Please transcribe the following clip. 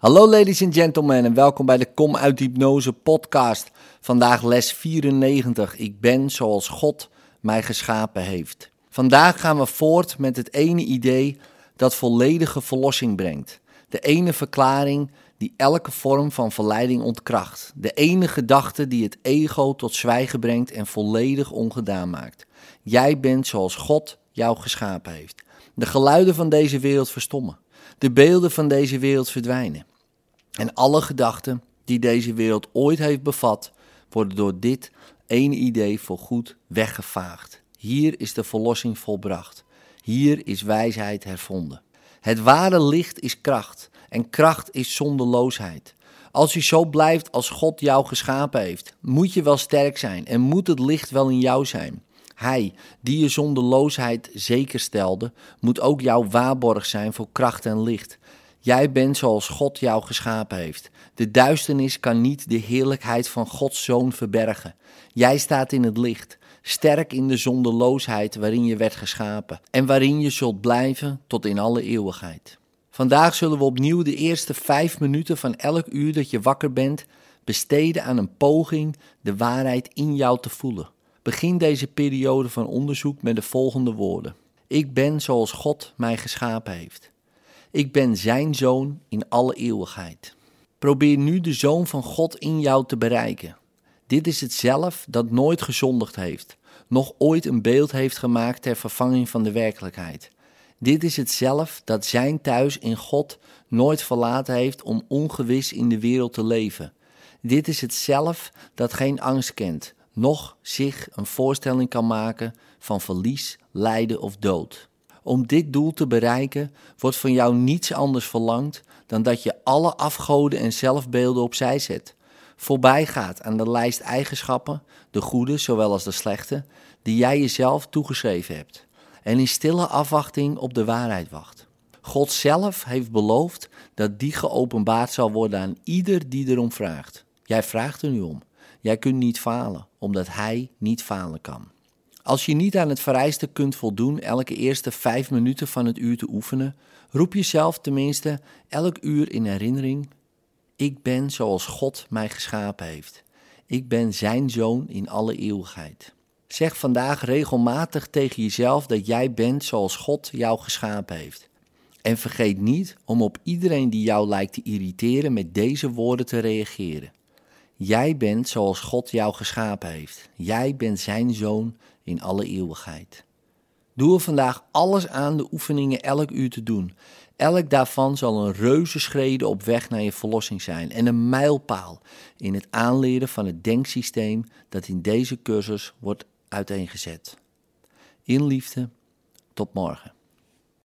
Hallo ladies and gentlemen en welkom bij de Kom uit Hypnose podcast. Vandaag les 94. Ik ben zoals God mij geschapen heeft. Vandaag gaan we voort met het ene idee dat volledige verlossing brengt. De ene verklaring die elke vorm van verleiding ontkracht. De ene gedachte die het ego tot zwijgen brengt en volledig ongedaan maakt. Jij bent zoals God jou geschapen heeft. De geluiden van deze wereld verstommen. De beelden van deze wereld verdwijnen. En alle gedachten die deze wereld ooit heeft bevat, worden door dit ene idee voorgoed weggevaagd. Hier is de verlossing volbracht. Hier is wijsheid hervonden. Het ware licht is kracht en kracht is zonderloosheid. Als je zo blijft als God jou geschapen heeft, moet je wel sterk zijn en moet het licht wel in jou zijn. Hij, die je zonderloosheid zeker stelde, moet ook jouw waarborg zijn voor kracht en licht. Jij bent zoals God jou geschapen heeft. De duisternis kan niet de heerlijkheid van Gods zoon verbergen. Jij staat in het licht, sterk in de zonderloosheid waarin je werd geschapen en waarin je zult blijven tot in alle eeuwigheid. Vandaag zullen we opnieuw de eerste vijf minuten van elk uur dat je wakker bent besteden aan een poging de waarheid in jou te voelen. Begin deze periode van onderzoek met de volgende woorden. Ik ben zoals God mij geschapen heeft. Ik ben zijn zoon in alle eeuwigheid. Probeer nu de zoon van God in jou te bereiken. Dit is het zelf dat nooit gezondigd heeft, nog ooit een beeld heeft gemaakt ter vervanging van de werkelijkheid. Dit is het zelf dat zijn thuis in God nooit verlaten heeft om ongewis in de wereld te leven. Dit is het zelf dat geen angst kent, noch zich een voorstelling kan maken van verlies, lijden of dood. Om dit doel te bereiken wordt van jou niets anders verlangd dan dat je alle afgoden en zelfbeelden opzij zet. Voorbij gaat aan de lijst eigenschappen, de goede zowel als de slechte, die jij jezelf toegeschreven hebt. En in stille afwachting op de waarheid wacht. God zelf heeft beloofd dat die geopenbaard zal worden aan ieder die erom vraagt. Jij vraagt er nu om. Jij kunt niet falen, omdat Hij niet falen kan. Als je niet aan het vereiste kunt voldoen elke eerste vijf minuten van het uur te oefenen, roep jezelf tenminste elk uur in herinnering: Ik ben zoals God mij geschapen heeft. Ik ben Zijn zoon in alle eeuwigheid. Zeg vandaag regelmatig tegen jezelf dat jij bent zoals God jou geschapen heeft. En vergeet niet om op iedereen die jou lijkt te irriteren met deze woorden te reageren. Jij bent zoals God jou geschapen heeft. Jij bent zijn zoon in alle eeuwigheid. Doe er vandaag alles aan de oefeningen elk uur te doen. Elk daarvan zal een reuze schrede op weg naar je verlossing zijn en een mijlpaal in het aanleren van het denksysteem dat in deze cursus wordt uiteengezet. In liefde, tot morgen.